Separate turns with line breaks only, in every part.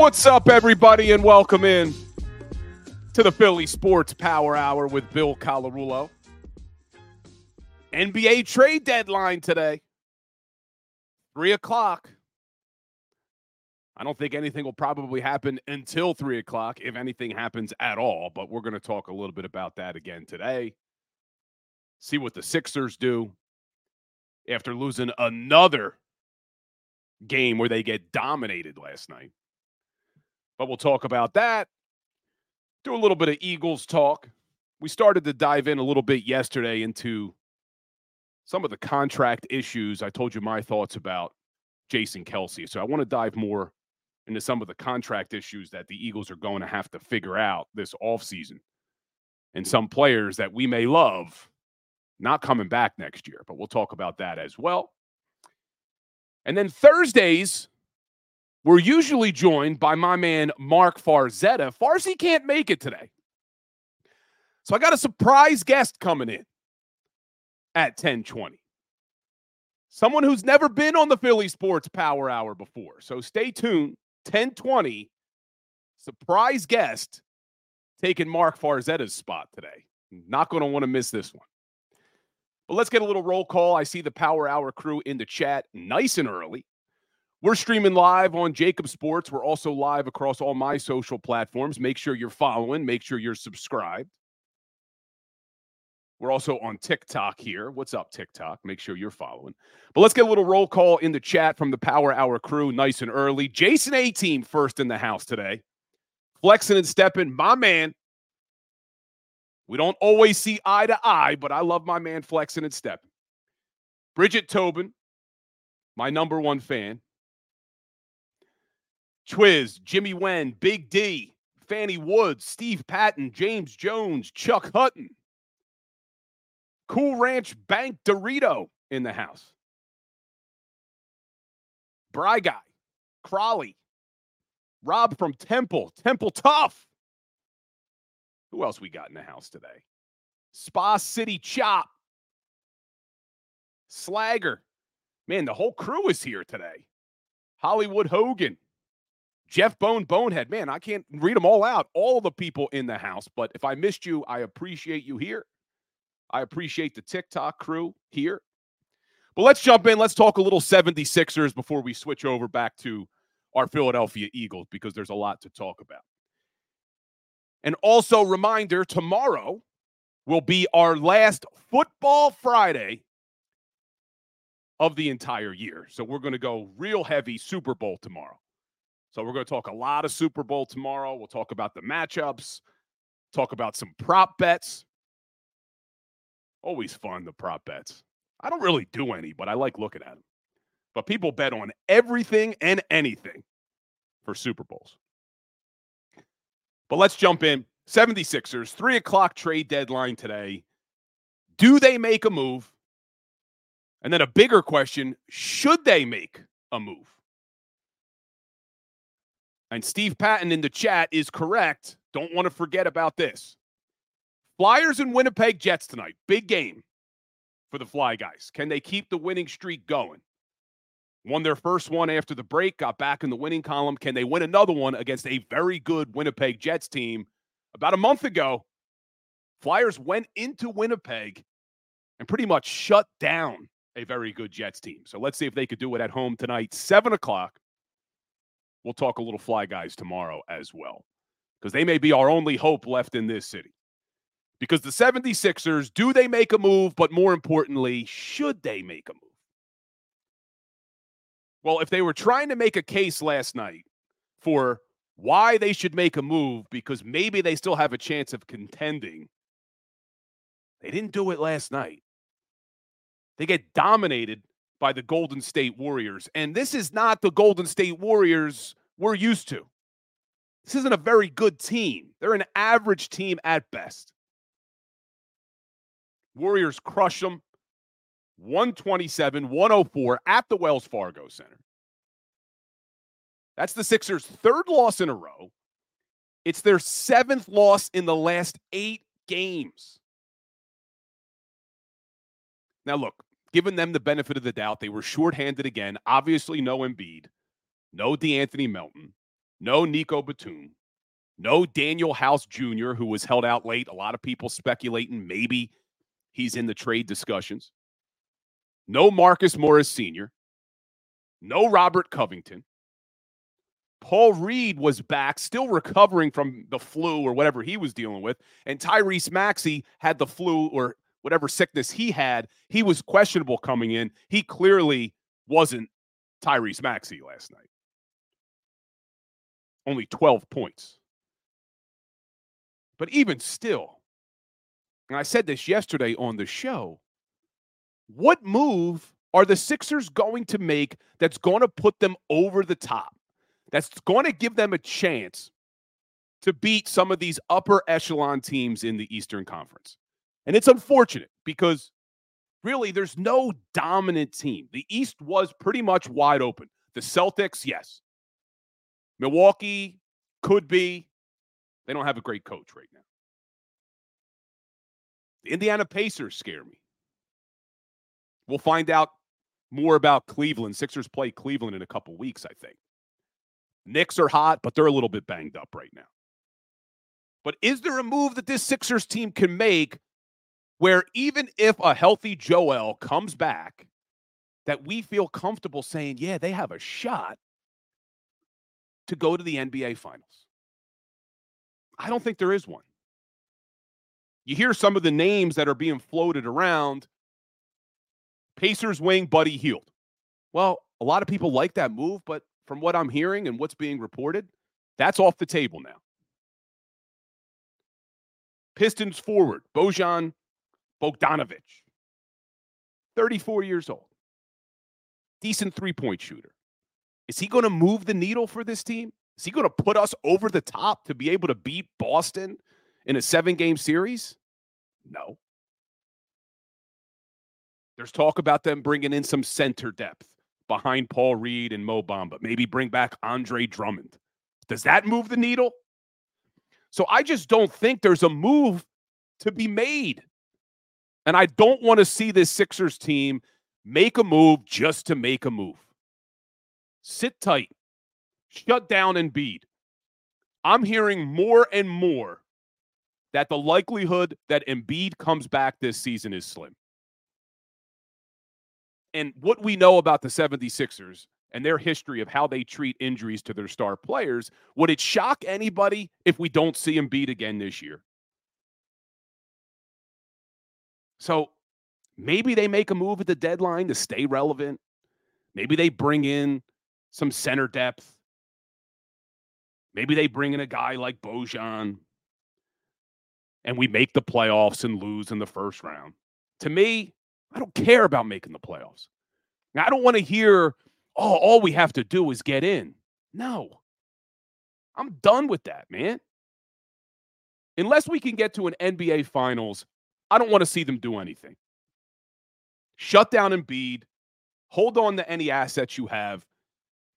What's up, everybody, and welcome in to the Philly Sports Power Hour with Bill Colarulo. NBA trade deadline today, three o'clock. I don't think anything will probably happen until three o'clock, if anything happens at all. But we're going to talk a little bit about that again today. See what the Sixers do after losing another game where they get dominated last night. But we'll talk about that. Do a little bit of Eagles talk. We started to dive in a little bit yesterday into some of the contract issues. I told you my thoughts about Jason Kelce. So I want to dive more into some of the contract issues that the Eagles are going to have to figure out this offseason. And some players that we may love not coming back next year, but we'll talk about that as well. And then Thursdays, we're usually joined by my man Mark Farzetta. Farzy can't make it today. So I got a surprise guest coming in at 1020. Someone who's never been on the Philly Sports Power Hour before. So stay tuned. 1020. Surprise guest taking Mark Farzetta's spot today. Not going to want to miss this one. But let's get a little roll call. I see the Power Hour crew in the chat nice and early. We're streaming live on JAKIB Sports. We're also live across all my social platforms. Make sure you're following, make sure you're subscribed. We're also on TikTok here. What's up, TikTok? Make sure you're following. But let's get a little roll call in the chat from the Power Hour crew, nice and early. Jason A team first in the house today. Flexing and stepping, my man. We don't always see eye to eye, but I love my man flexing and stepping. Bridget Tobin, my number one fan. Twiz, Jimmy Wen, Big D, Fanny Woods, Steve Patton, James Jones, Chuck Hutton, Cool Ranch Bank Dorito in the house. Bry Guy, Crawley, Rob from Temple, Temple Tough. Who else we got in the house today? Spa City Chop, Slagger. Man, the whole crew is here today. Hollywood Hogan, Jeff Bone Bonehead. Man, I can't read them all out, all the people in the house. But if I missed you, I appreciate you here. I appreciate the TikTok crew here. But let's jump in. Let's talk a little 76ers before we switch over back to our Philadelphia Eagles because there's a lot to talk about. And also, reminder tomorrow will be our last Football Friday of the entire year. So we're going to go real heavy Super Bowl tomorrow. So we're going to talk a lot of Super Bowl tomorrow. We'll talk about the matchups, talk about some prop bets. Always fun, the prop bets. I don't really do any, but I like looking at them. But people bet on everything and anything for Super Bowls. But let's jump in. 76ers, three o'clock trade deadline today. Do they make a move? And then a bigger question should they make a move? And Steve Patton in the chat is correct. Don't want to forget about this. Flyers and Winnipeg Jets tonight. Big game for the Fly Guys. Can they keep the winning streak going? Won their first one after the break, got back in the winning column. Can they win another one against a very good Winnipeg Jets team? About a month ago, Flyers went into Winnipeg and pretty much shut down a very good Jets team. So let's see if they could do it at home tonight, 7 o'clock. We'll talk a little Fly Guys tomorrow as well, because they may be our only hope left in this city. Because the 76ers, do they make a move? But more importantly, should they make a move? Well, if they were trying to make a case last night for why they should make a move because maybe they still have a chance of contending. They didn't do it last night. They get dominated by the Golden State Warriors. And this is not the Golden State Warriors we're used to. This isn't a very good team. They're an average team at best. Warriors crush them 127 104 at the Wells Fargo Center. That's the Sixers' third loss in a row. It's their seventh loss in the last eight games. Now, look, given them the benefit of the doubt, they were shorthanded again. Obviously, no Embiid, no De'Anthony Melton, no Nico Batum, no Danuel House Jr., who was held out late. A lot of people speculating maybe he's in the trade discussions. No Marcus Morris Sr., no Robert Covington. Paul Reed was back, still recovering from the flu or whatever he was dealing with. And Tyrese Maxey had the flu or whatever sickness he had. He was questionable coming in. He clearly wasn't Tyrese Maxey last night. Only 12 points. But even still, and I said this yesterday on the show, what move are the Sixers going to make that's going to put them over the top? That's going to give them a chance to beat some of these upper echelon teams in the Eastern Conference. And it's unfortunate because really there's no dominant team. The East was pretty much wide open. The Celtics, yes. Milwaukee could be. They don't have a great coach right now. The Indiana Pacers scare me. We'll find out more about Cleveland. Sixers play Cleveland in a couple weeks, I think. Knicks are hot, but they're a little bit banged up right now. But is there a move that this Sixers team can make where even if a healthy Joel comes back, that we feel comfortable saying, yeah, they have a shot to go to the NBA Finals? I don't think there is one. You hear some of the names that are being floated around. Pacers wing Buddy Hield. Well, a lot of people like that move, but from what I'm hearing and what's being reported, that's off the table now. Pistons forward, Bojan Bogdanovic, 34 years old, decent three point shooter. Is he going to move the needle for this team? Is he going to put us over the top to be able to beat Boston in a seven game series? No. There's talk about them bringing in some center depth behind Paul Reed and Mo Bamba. Maybe bring back Andre Drummond. Does that move the needle? So I just don't think there's a move to be made. And I don't want to see this Sixers team make a move just to make a move. Sit tight. Shut down Embiid. I'm hearing more and more that the likelihood that Embiid comes back this season is slim. And what we know about the 76ers and their history of how they treat injuries to their star players, would it shock anybody if we don't see Embiid again this year? So maybe they make a move at the deadline to stay relevant. Maybe they bring in some center depth. Maybe they bring in a guy like Bojan and we make the playoffs and lose in the first round. To me, I don't care about making the playoffs. Now, I don't want to hear, oh, all we have to do is get in. No. I'm done with that, man. Unless we can get to an NBA finals, I don't want to see them do anything. Shut down Embiid, hold on to any assets you have,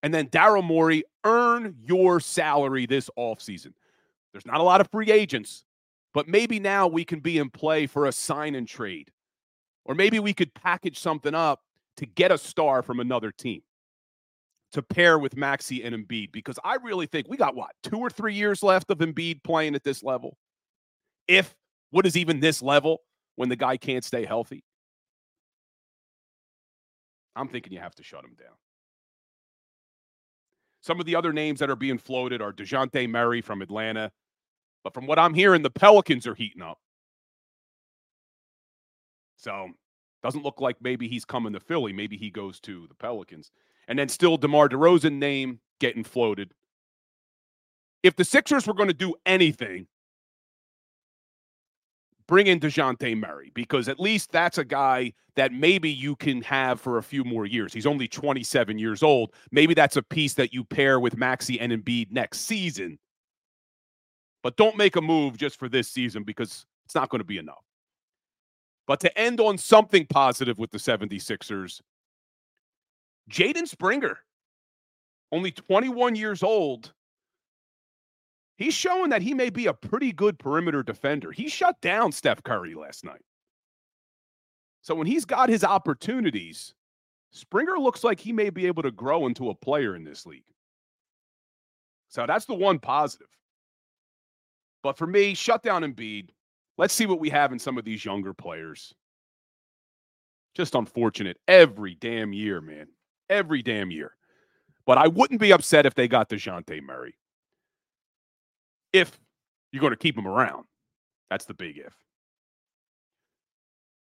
and then Daryl Morey, earn your salary this offseason. There's not a lot of free agents, but maybe now we can be in play for a sign and trade. Or maybe we could package something up to get a star from another team to pair with Maxey and Embiid because I really think we got what, two or three years left of Embiid playing at this level? If what is even this level when the guy can't stay healthy? I'm thinking you have to shut him down. Some of the other names that are being floated are DeJounte Murray from Atlanta. But from what I'm hearing, the Pelicans are heating up. So doesn't look like maybe he's coming to Philly. Maybe he goes to the Pelicans. And then still DeMar DeRozan name getting floated. if the Sixers were going to do anything, bring in DeJounte Murray because at least that's a guy that maybe you can have for a few more years. He's only 27 years old. Maybe that's a piece that you pair with Maxey and Embiid next season. But don't make a move just for this season because it's not going to be enough. But to end on something positive with the 76ers, Jaden Springer, only 21 years old, he's showing that he may be a pretty good perimeter defender. He shut down Steph Curry last night. So when he's got his opportunities, Springer looks like he may be able to grow into a player in this league. So that's the one positive. But for me, shut down Embiid. Let's see what we have in some of these younger players. Just unfortunate every damn year, man. Every damn year. But I wouldn't be upset if they got DeJounte Murray. If you're going to keep him around. That's the big if.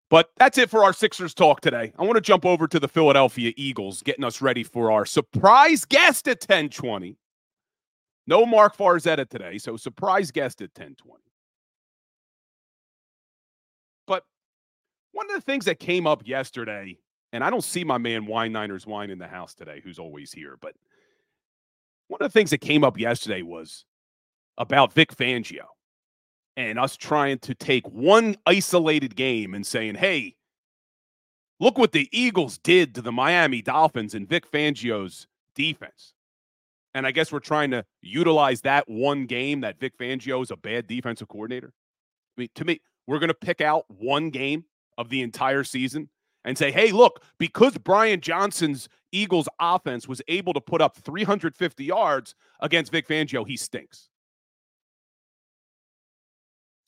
But that's it for our Sixers talk today. I want to jump over to the Philadelphia Eagles, getting us ready for our surprise guest at 1020. No Mark Farzetta today, so surprise guest at 1020. But one of the things that came up yesterday, and I don't see my man Wine Niners Wine in the house today, who's always here, but one of the things that came up yesterday was about Vic Fangio and us trying to take one isolated game and saying, hey, look what the Eagles did to the Miami Dolphins and Vic Fangio's defense. And I guess we're trying to utilize that one game that Vic Fangio is a bad defensive coordinator. I mean, to me, we're going to pick out one game of the entire season and say, hey, look, because Brian Johnson's Eagles offense was able to put up 350 yards against Vic Fangio, he stinks.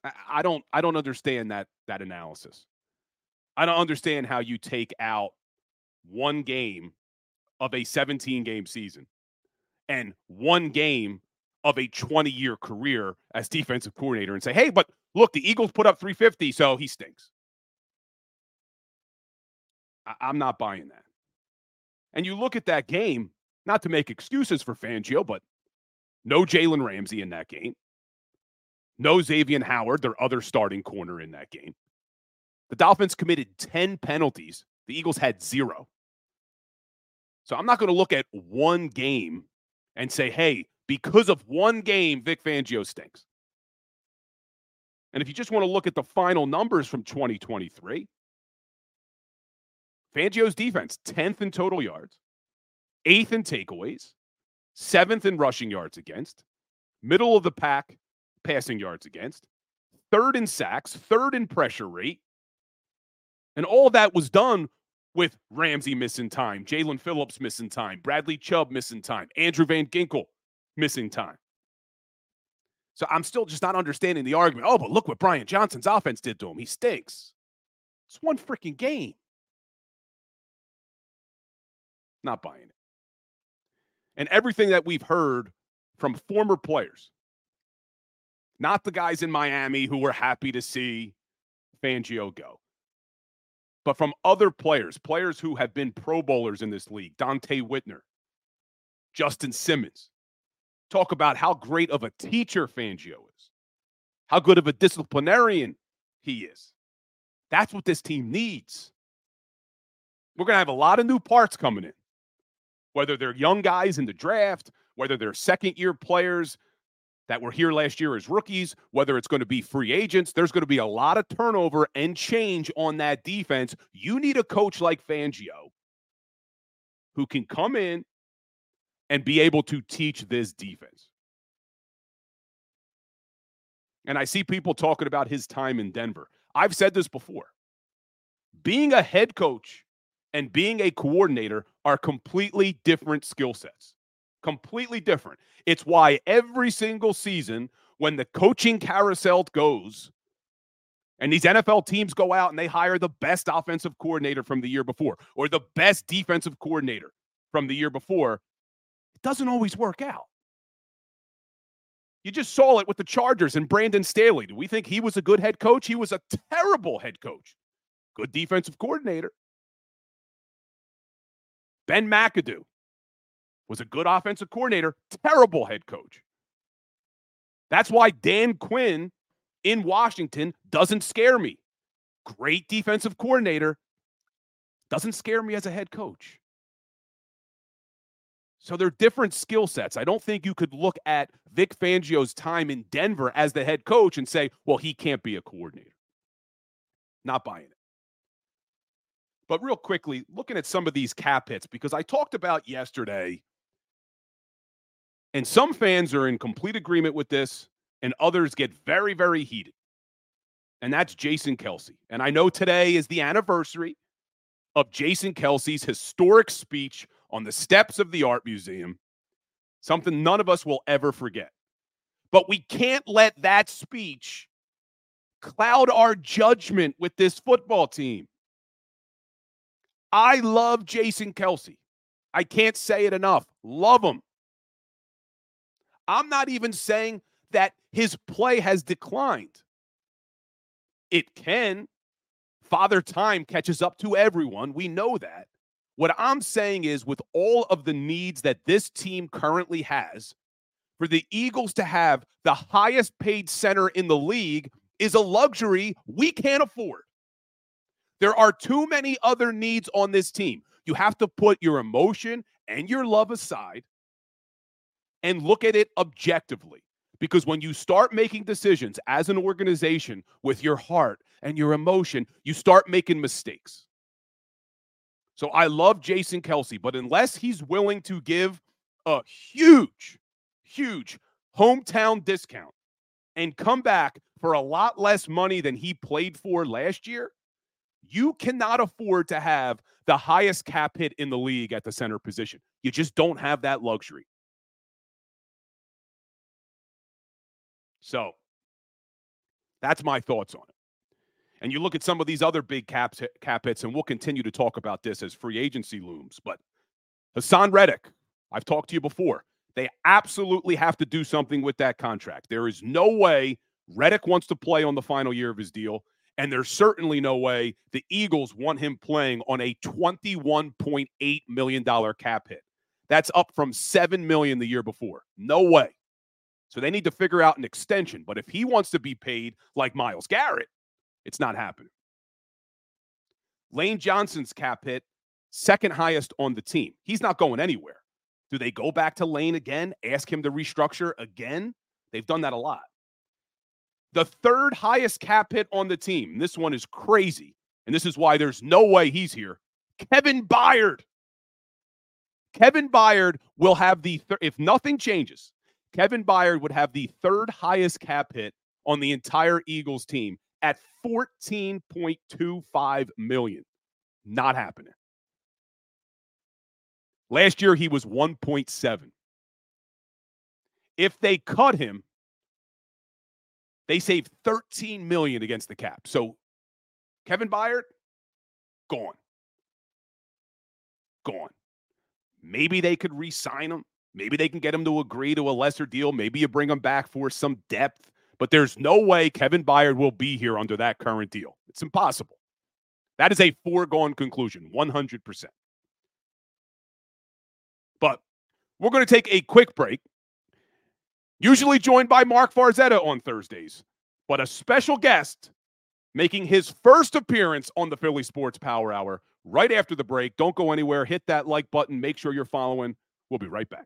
I don't I don't understand that that analysis. I don't understand how you take out one game of a 17 game season and one game of a 20 year career as defensive coordinator and say, hey, but look, the Eagles put up 350, so he stinks. I- am not buying that. And you look at that game, not to make excuses for Fangio, but no Jalen Ramsey in that game, no Xavier Howard, their other starting corner in that game. The Dolphins committed 10 penalties, the Eagles had zero. So I'm not going to look at one game and say, hey, because of one game, Vic Fangio stinks. And if you just want to look at the final numbers from 2023, Fangio's defense, 10th in total yards, 8th in takeaways, 7th in rushing yards against, middle of the pack passing yards against, third in sacks, third in pressure rate. And all that was done with Ramsey missing time, Jaelan Phillips missing time, Bradley Chubb missing time, Andrew Van Ginkel missing time. So I'm still just not understanding the argument. Oh, but look what Brian Johnson's offense did to him. He stinks. It's one freaking game. Not buying it. And everything that we've heard from former players, not the guys in Miami who were happy to see Fangio go, but from other players, players who have been Pro Bowlers in this league, Donte Whitner, Justin Simmons, talk about how great of a teacher Fangio is, how good of a disciplinarian he is. That's what this team needs. We're going to have a lot of new parts coming in, whether they're young guys in the draft, whether they're second year players that were here last year as rookies, whether it's going to be free agents, there's going to be a lot of turnover and change on that defense. You need a coach like Fangio who can come in and be able to teach this defense. And I see people talking about his time in Denver. I've said this before. Being a head coach and being a coordinator are completely different skill sets completely different. It's why every single season, when the coaching carousel goes, and these NFL teams go out and they hire the best offensive coordinator from the year before or the best defensive coordinator from the year before, it doesn't always work out. You just saw it with the Chargers and Brandon Staley. Do we think he was a good head coach? He was a terrible head coach. Good defensive coordinator. Ben McAdoo was a good offensive coordinator, terrible head coach. That's why Dan Quinn in Washington doesn't scare me. Great defensive coordinator, doesn't scare me as a head coach. So they're different skill sets. I don't think you could look at Vic Fangio's time in Denver as the head coach and say, well, he can't be a coordinator. Not buying it. But real quickly, looking at some of these cap hits, because I talked about yesterday, and some fans are in complete agreement with this, and others get very, very heated. And that's Jason Kelce. And I know today is the anniversary of Jason Kelce's historic speech on the steps of the art museum, something none of us will ever forget. But we can't let that speech cloud our judgment with this football team. I love Jason Kelce. I can't say it enough. Love him. I'm not even saying that his play has declined. It can. Father Time catches up to everyone. We know that. What I'm saying is, with all of the needs that this team currently has, for the Eagles to have the highest paid center in the league is a luxury we can't afford. There are too many other needs on this team. You have to put your emotion and your love aside and look at it objectively. Because when you start making decisions as an organization with your heart and your emotion, you start making mistakes. So I love Jason Kelce, but unless he's willing to give a huge, huge hometown discount and come back for a lot less money than he played for last year, you cannot afford to have the highest cap hit in the league at the center position. You just don't have that luxury. So that's my thoughts on it. And you look at some of these other big cap hits, and we'll continue to talk about this as free agency looms. But Haason Reddick, I've talked to you before. They absolutely have to do something with that contract. There is no way Reddick wants to play on the final year of his deal. And there's certainly no way the Eagles want him playing on a $21.8 million cap hit. That's up from 7 million the year before. No way. So they need to figure out an extension. But if he wants to be paid like Myles Garrett, it's not happening. Lane Johnson's cap hit, second highest on the team. He's not going anywhere. Do they go back to Lane again, ask him to restructure again? They've done that a lot. The third highest cap hit on the team. This one is crazy. And this is why there's no way he's here. Kevin Byard. Kevin Byard will have the, thir- if nothing changes, Kevin Byard would have the third highest cap hit on the entire Eagles team at 14.25 million. Not happening. Last year he was 1.7. If they cut him, they save 13 million against the cap. So Kevin Byard, gone. Gone. Maybe they could re-sign him. Maybe they can get him to agree to a lesser deal. Maybe you bring him back for some depth. But there's no way Kevin Byard will be here under that current deal. It's impossible. That is a foregone conclusion, 100%. But we're going to take a quick break, usually joined by Mark Farzetta on Thursdays, but a special guest making his first appearance on the Philly Sports Power Hour right after the break. Don't go anywhere. Hit that like button. Make sure you're following. We'll be right back.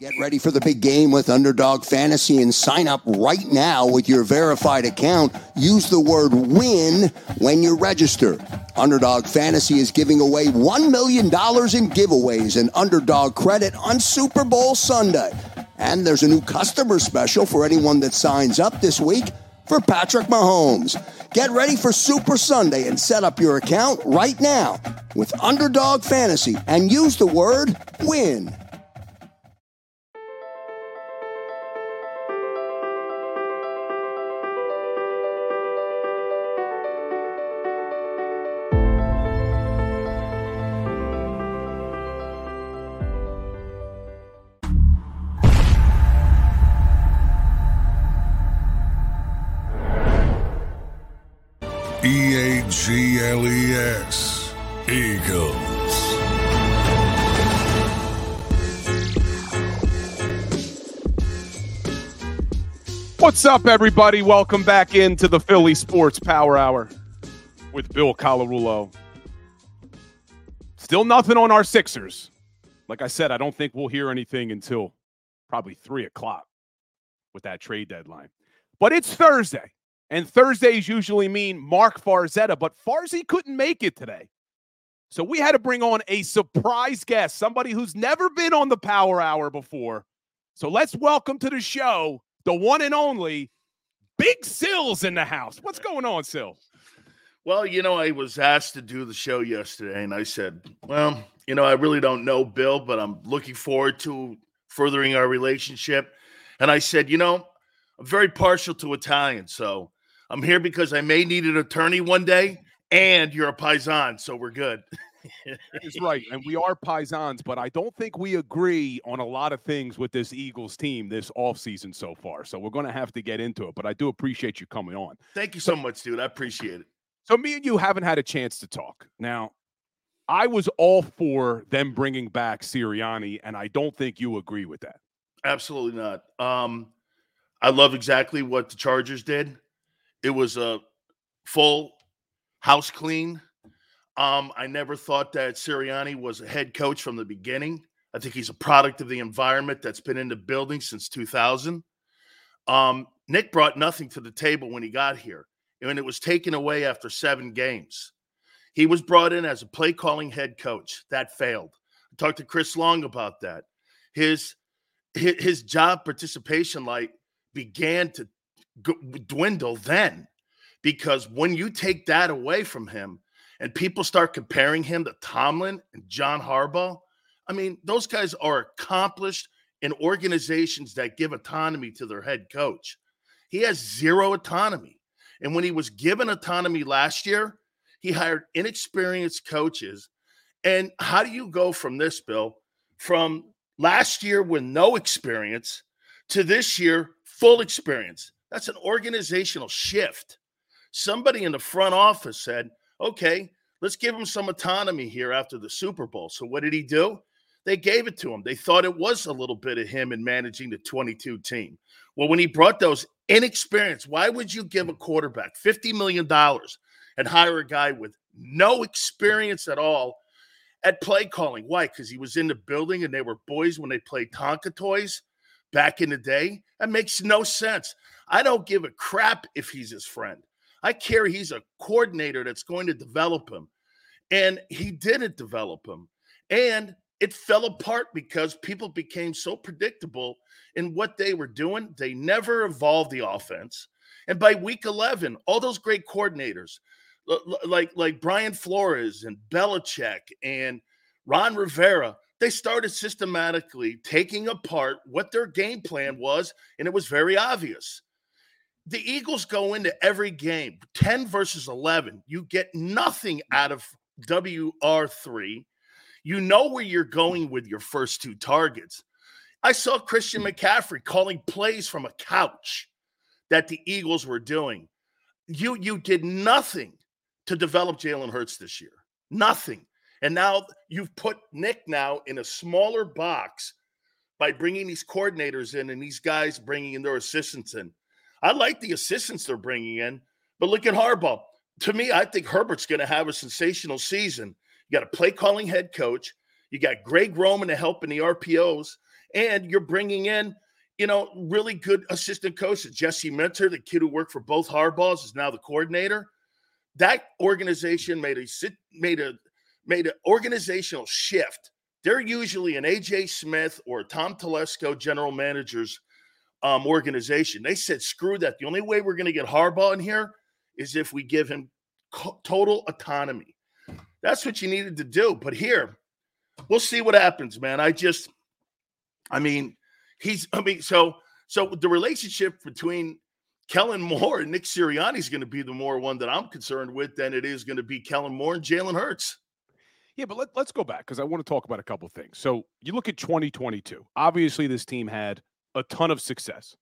Get ready for the big game with Underdog Fantasy and sign up right now with your verified account. Use the word WIN when you register. Underdog Fantasy is giving away $1 million in giveaways and Underdog credit on Super Bowl Sunday. And there's a new customer special for anyone that signs up this week for Patrick Mahomes. Get ready for Super Sunday and set up your account right now with Underdog Fantasy and use the word WIN.
G L E S. Eagles.
What's up, everybody? Welcome back into the Philly Sports Power Hour with Bill Colarulo. Still nothing on our Sixers. Like I said, I don't think we'll hear anything until probably three o'clock with that trade deadline. But it's Thursday, and Thursdays usually mean Mark Farzetta, but Farzi couldn't make it today. So we had to bring on a surprise guest, somebody who's never been on the Power Hour before. So let's welcome to the show the one and only Big Sills in the house. What's going on, Sills?
Well, you know, I was asked to do the show yesterday, and I said, well, you know, I really don't know Bill, but I'm looking forward to furthering our relationship. And I said, you know, I'm very partial to Italian, so I'm here because I may need an attorney one day, and you're a paisan, so we're good.
He's right, and we are paisans, but I don't think we agree on a lot of things with this Eagles team this offseason so far. So we're going to have to get into it, but I do appreciate you coming on.
Thank you so much, dude. I appreciate it.
So me and you haven't had a chance to talk. Now, I was all for them bringing back Sirianni, and I don't think you agree with that.
Absolutely not. Um, I love exactly what the Chargers did. It was a full house clean. Um, I never thought that Sirianni was a head coach from the beginning. I think he's a product of the environment that's been in the building since 2000. Um, Nick brought nothing to the table when he got here, and it was taken away after seven games. He was brought in as a play calling head coach. That failed. I talked to Chris Long about that. His his, job participation light began to dwindle then because when you take that away from him and people start comparing him to Tomlin and John Harbaugh, I mean, those guys are accomplished in organizations that give autonomy to their head coach. He has zero autonomy. And when he was given autonomy last year, he hired inexperienced coaches. And how do you go from this, Bill, from last year with no experience to this year full experience? That's an organizational shift. Somebody in the front office said, okay, let's give him some autonomy here after the Super Bowl. So what did he do? They gave it to him. They thought it was a little bit of him in managing the 22 team. Well, when he brought those inexperienced, why would you give a quarterback $50 million and hire a guy with no experience at all at play calling? Why? Because he was in the building and they were boys when they played Tonka toys back in the day? That makes no sense. I don't give a crap if he's his friend. I care he's a coordinator that's going to develop him. And he didn't develop him. And it fell apart because people became so predictable in what they were doing. They never evolved the offense. And by week 11, all those great coordinators, like like Brian Flores and Belichick and Ron Rivera, they started systematically taking apart what their game plan was, and it was very obvious. The Eagles go into every game 10 versus 11. You get nothing out of WR3. You know where you're going with your first two targets. I saw Christian McCaffrey calling plays from a couch that the Eagles were doing. You you did nothing to develop Jalen Hurts this year. Nothing. And now you've put Nick now in a smaller box by bringing these coordinators in and these guys bringing in their assistants in. I like the assistants they're bringing in, but look at Harbaugh. To me, I think Herbert's going to have a sensational season. You got a play calling head coach. You got Greg Roman to help in the RPOs, and you're bringing in, you know, really good assistant coaches. Jesse Minter, the kid who worked for both Harbaughs, is now the coordinator. That organization made a made a made an organizational shift. They're usually an AJ Smith or Tom Telesco general managers um, organization. They said, screw that. The only way we're going to get Harbaugh in here is if we give him co- total autonomy. That's what you needed to do. But here, we'll see what happens, man. I just, I mean, he's, I mean, so, so the relationship between Kellen Moore and Nick Sirianni is going to be the more one that I'm concerned with than it is going to be Kellen Moore and Jalen Hurts.
Yeah, but let, us go back because I want to talk about a couple things. So you look at 2022. Obviously, this team had a ton of success.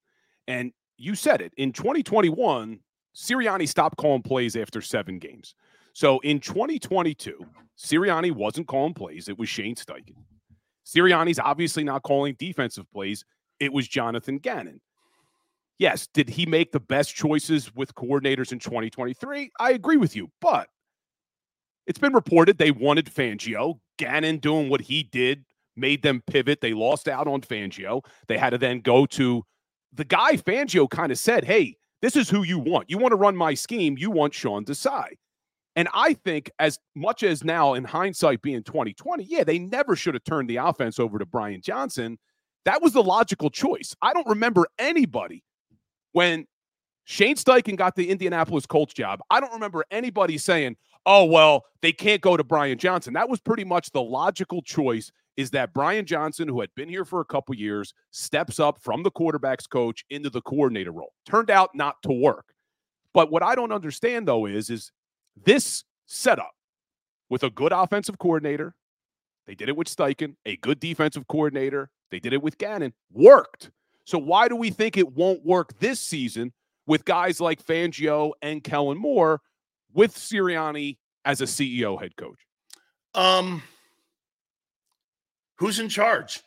And you said it in 2021, Sirianni stopped calling plays after seven games. So in 2022, Sirianni wasn't calling plays. It was Shane Steichen. Sirianni's obviously not calling defensive plays. It was Jonathan Gannon. Yes, did he make the best choices with coordinators in 2023? I agree with you, but it's been reported they wanted Fangio. Gannon doing what he did made them pivot. They lost out on Fangio. They had to then go to the guy Fangio kind of said, Hey, this is who you want. You want to run my scheme. You want Sean Desai. And I think, as much as now in hindsight being 2020, yeah, they never should have turned the offense over to Brian Johnson. That was the logical choice. I don't remember anybody when Shane Steichen got the Indianapolis Colts job. I don't remember anybody saying, oh, well, they can't go to Brian Johnson. That was pretty much the logical choice is that Brian Johnson, who had been here for a couple years, steps up from the quarterback's coach into the coordinator role. Turned out not to work. But what I don't understand though is is this setup with a good offensive coordinator, they did it with Steichen, a good defensive coordinator, they did it with Gannon, worked. So why do we think it won't work this season with guys like Fangio and Kellen Moore with Sirianni as a CEO head coach?
Um Who's in charge?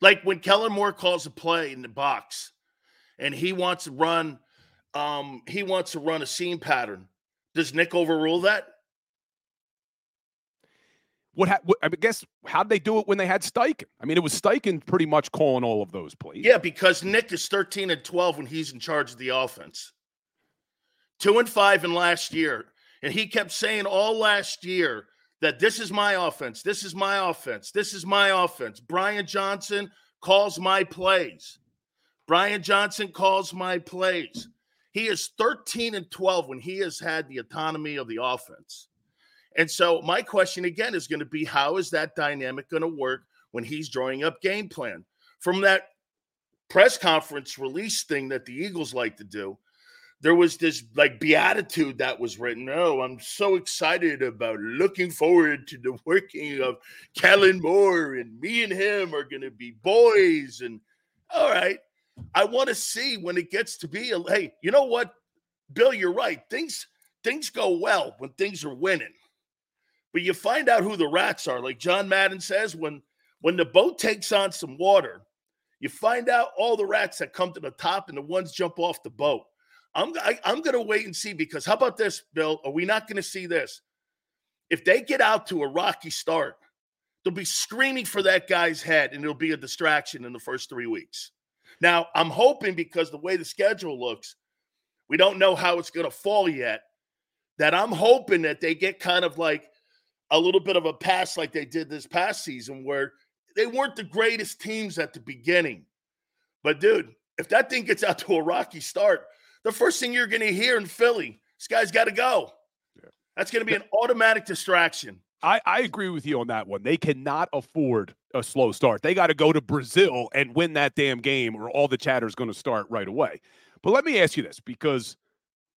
Like when Kellen Moore calls a play in the box and he wants to run um he wants to run a seam pattern. Does Nick overrule that?
What, ha- what I guess how'd they do it when they had Steichen? I mean, it was Steichen pretty much calling all of those plays.
Yeah, because Nick is 13 and 12 when he's in charge of the offense. Two and five in last year. And he kept saying all last year that this is my offense. This is my offense. This is my offense. Brian Johnson calls my plays. Brian Johnson calls my plays. He is 13 and 12 when he has had the autonomy of the offense. And so my question again is going to be how is that dynamic going to work when he's drawing up game plan? From that press conference release thing that the Eagles like to do, there was this like beatitude that was written. Oh, I'm so excited about looking forward to the working of Kellen Moore and me and him are going to be boys. And all right, I want to see when it gets to be a hey, you know what, Bill, you're right. Things things go well when things are winning, but you find out who the rats are. Like John Madden says, when when the boat takes on some water, you find out all the rats that come to the top and the ones jump off the boat. I'm I, am i am going to wait and see because how about this, Bill? Are we not going to see this? If they get out to a rocky start, they'll be screaming for that guy's head, and it'll be a distraction in the first three weeks. Now, I'm hoping because the way the schedule looks, we don't know how it's going to fall yet. That I'm hoping that they get kind of like a little bit of a pass like they did this past season, where they weren't the greatest teams at the beginning. But dude, if that thing gets out to a rocky start, the first thing you're going to hear in Philly This guy's got to go.
Yeah.
That's going to be an automatic distraction.
I, I agree with you on that one. They cannot afford a slow start. They got to go to Brazil and win that damn game, or all the chatter is going to start right away. But let me ask you this because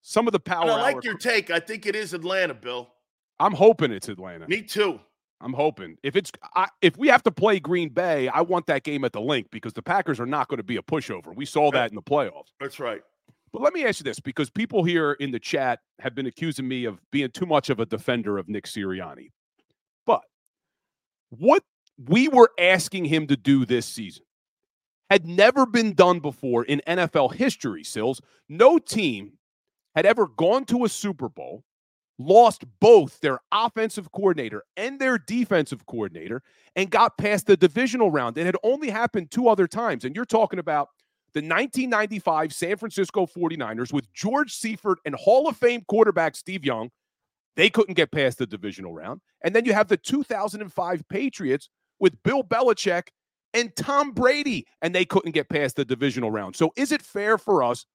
some of the power.
And I like your take. I think it is Atlanta, Bill.
I'm hoping it's Atlanta.
Me too.
I'm hoping if it's I, if we have to play Green Bay, I want that game at the Linc because the Packers are not going to be a pushover. We saw that in the playoffs.
That's right.
But let me ask you this because people here in the chat have been accusing me of being too much of a defender of Nick Sirianni. But what we were asking him to do this season had never been done before in NFL history, Sills. No team had ever gone to a Super Bowl, lost both their offensive coordinator and their defensive coordinator, and got past the divisional round. It had only happened two other times. And you're talking about the 1995 San Francisco 49ers with George Seifert and Hall of Fame quarterback Steve Young. They couldn't get past the divisional round. And then you have the 2005 Patriots with Bill Belichick and Tom Brady, and they couldn't get past the divisional round. So is it fair for us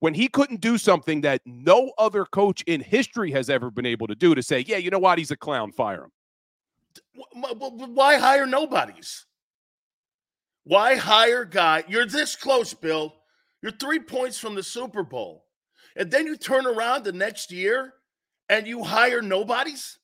when he couldn't do something that no other coach in history has ever been able to do to say, yeah, you know what? He's a clown, fire him?
Wh- wh- wh- Why hire nobodies? Why hire guy? You're this close, Bill. You're three points from the Super Bowl. And then you turn around the next year and you hire nobodies?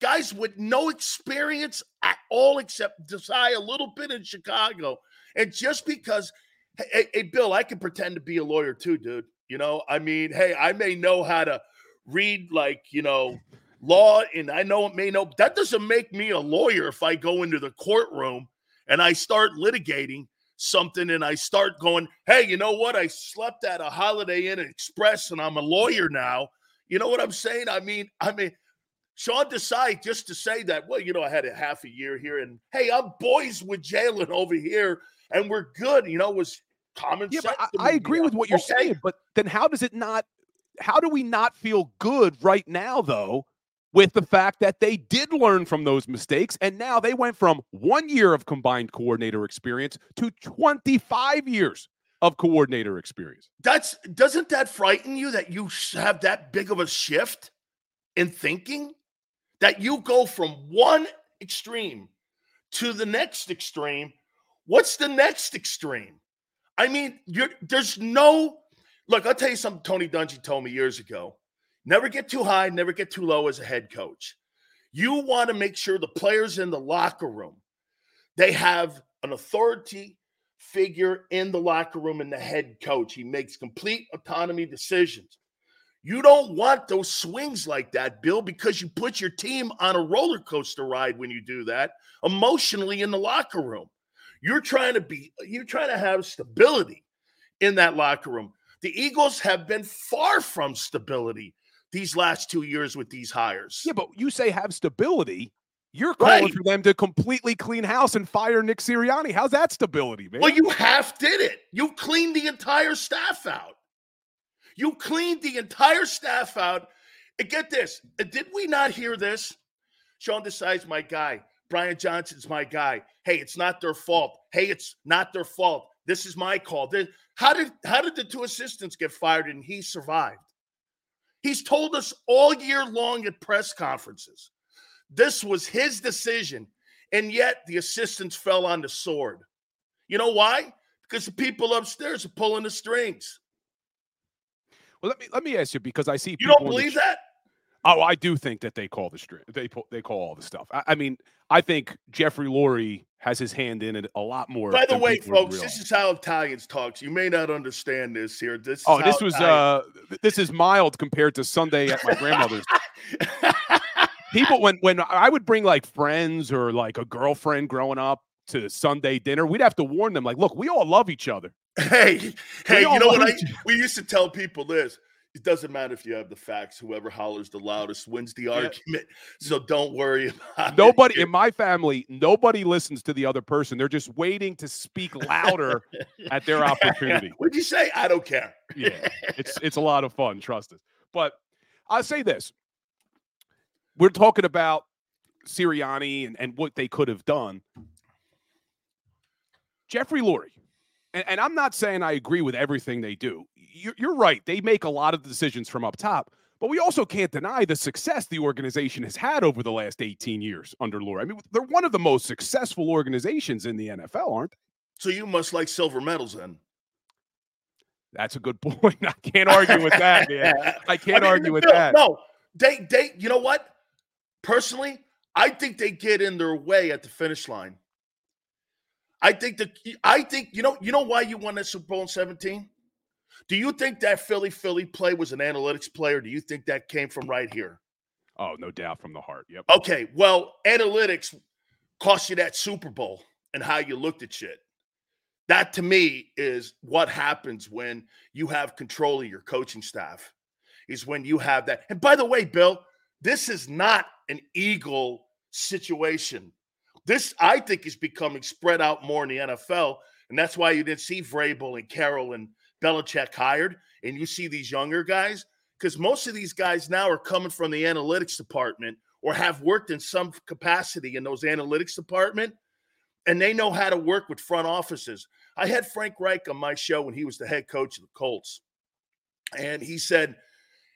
Guys with no experience at all except Desai a little bit in Chicago. And just because, hey, hey, Bill, I can pretend to be a lawyer too, dude. You know, I mean, hey, I may know how to read like, you know, law and I know it may know that doesn't make me a lawyer if I go into the courtroom and I start litigating something and I start going, hey, you know what? I slept at a Holiday Inn Express and I'm a lawyer now. You know what I'm saying? I mean, I mean, Sean Desai just to say that, well, you know, I had a half a year here and hey, I'm boys with Jalen over here and we're good, you know, was common
Yeah,
sense.
but I, I agree with what you're
Okay.
saying. But then how does it not? How do we not feel good right now, though, with the fact that they did learn from those mistakes and now they went from one year of combined coordinator experience to 25 years of coordinator experience?
That's doesn't that frighten you that you have that big of a shift in thinking that you go from one extreme to the next extreme? What's the next extreme? I mean, there's no look. I'll tell you something. Tony Dungy told me years ago: never get too high, never get too low as a head coach. You want to make sure the players in the locker room they have an authority figure in the locker room and the head coach. He makes complete autonomy decisions. You don't want those swings like that, Bill, because you put your team on a roller coaster ride when you do that emotionally in the locker room. You're trying to be, you're trying to have stability in that locker room. The Eagles have been far from stability these last two years with these hires.
Yeah, but you say have stability. You're calling
Right.
for them to completely clean house and fire Nick Sirianni. How's that stability, man?
Well, you half did it. You cleaned the entire staff out. You cleaned the entire staff out. And get this. Did we not hear this? Sean Desai's my guy. Brian Johnson's my guy. Hey, it's not their fault. Hey, it's not their fault. This is my call. Then How did how did the two assistants get fired and he survived? He's told us all year long at press conferences. This was his decision, and yet the assistants fell on the sword. You know why? Because the people upstairs are pulling the strings.
Well, let me let me ask you because I see
You don't
in the
believe that?
Oh, I do think that they call the string. They pull, they call all the stuff. I, I mean, I think Jeffrey Lurie has his hand in it a lot more.
By the way, folks, this is how Italians talk. You may not understand this here. This is
Oh, this was
Italians-
uh, this is mild compared to Sunday at my grandmother's. People, when when I would bring like friends or like a girlfriend growing up to Sunday dinner, we'd have to warn them, like, look, we all love each other.
Hey, hey, you know what? I, we used to tell people this. It doesn't matter if you have the facts. Whoever hollers the loudest wins the argument. So don't worry about it.
Nobody in my family, nobody listens to the other person. They're just waiting to speak louder at their opportunity.
What'd you say? I don't care.
yeah, it's it's a lot of fun. Trust us. But I'll say this: we're talking about Sirianni and, and what they could have done. Jeffrey Lurie, and, and I'm not saying I agree with everything they do. You're, you're right; they make a lot of decisions from up top. But we also can't deny the success the organization has had over the last 18 years under Lurie. I mean, they're one of the most successful organizations in the NFL, aren't they?
So you must like silver medals then.
That's a good point. I can't argue with that, man. I can't I mean, argue with
no,
that.
No, they they you know what? Personally, I think they get in their way at the finish line. I think that I think you know you know why you won that Super Bowl in 17? Do you think that Philly Philly play was an analytics play, or do you think that came from right here?
Oh, no doubt from the heart. Yep.
Okay. Well, analytics cost you that Super Bowl and how you looked at shit. That to me is what happens when you have control of your coaching staff, is when you have that. And by the way, Bill, this is not an Eagle situation. This, I think, is becoming spread out more in the NFL. And that's why you didn't see Vrabel and Carroll and Belichick hired. And you see these younger guys, because most of these guys now are coming from the analytics department or have worked in some capacity in those analytics department and they know how to work with front offices. I had Frank Reich on my show when he was the head coach of the Colts. And he said,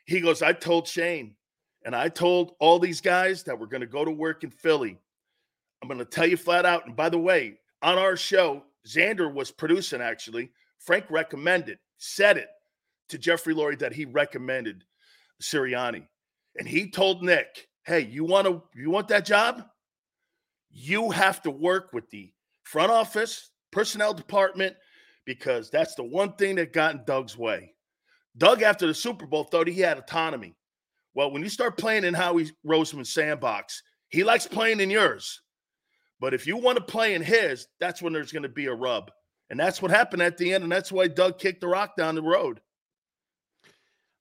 he goes, I told Shane and I told all these guys that we're going to go to work in Philly. I'm going to tell you flat out. And by the way, on our show, Xander was producing actually. Frank recommended, said it to Jeffrey Lurie that he recommended Sirianni. And he told Nick, hey, you want to you want that job? you have to work with the front office, personnel department, because that's the one thing that got in Doug's way. Doug, after the Super Bowl, thought he had autonomy. Well, when you start playing in Howie Roseman's sandbox, he likes playing in yours. But if you want to play in his, that's when there's going to be a rub. And that's what happened at the end. And that's why Doug kicked the rock down the road.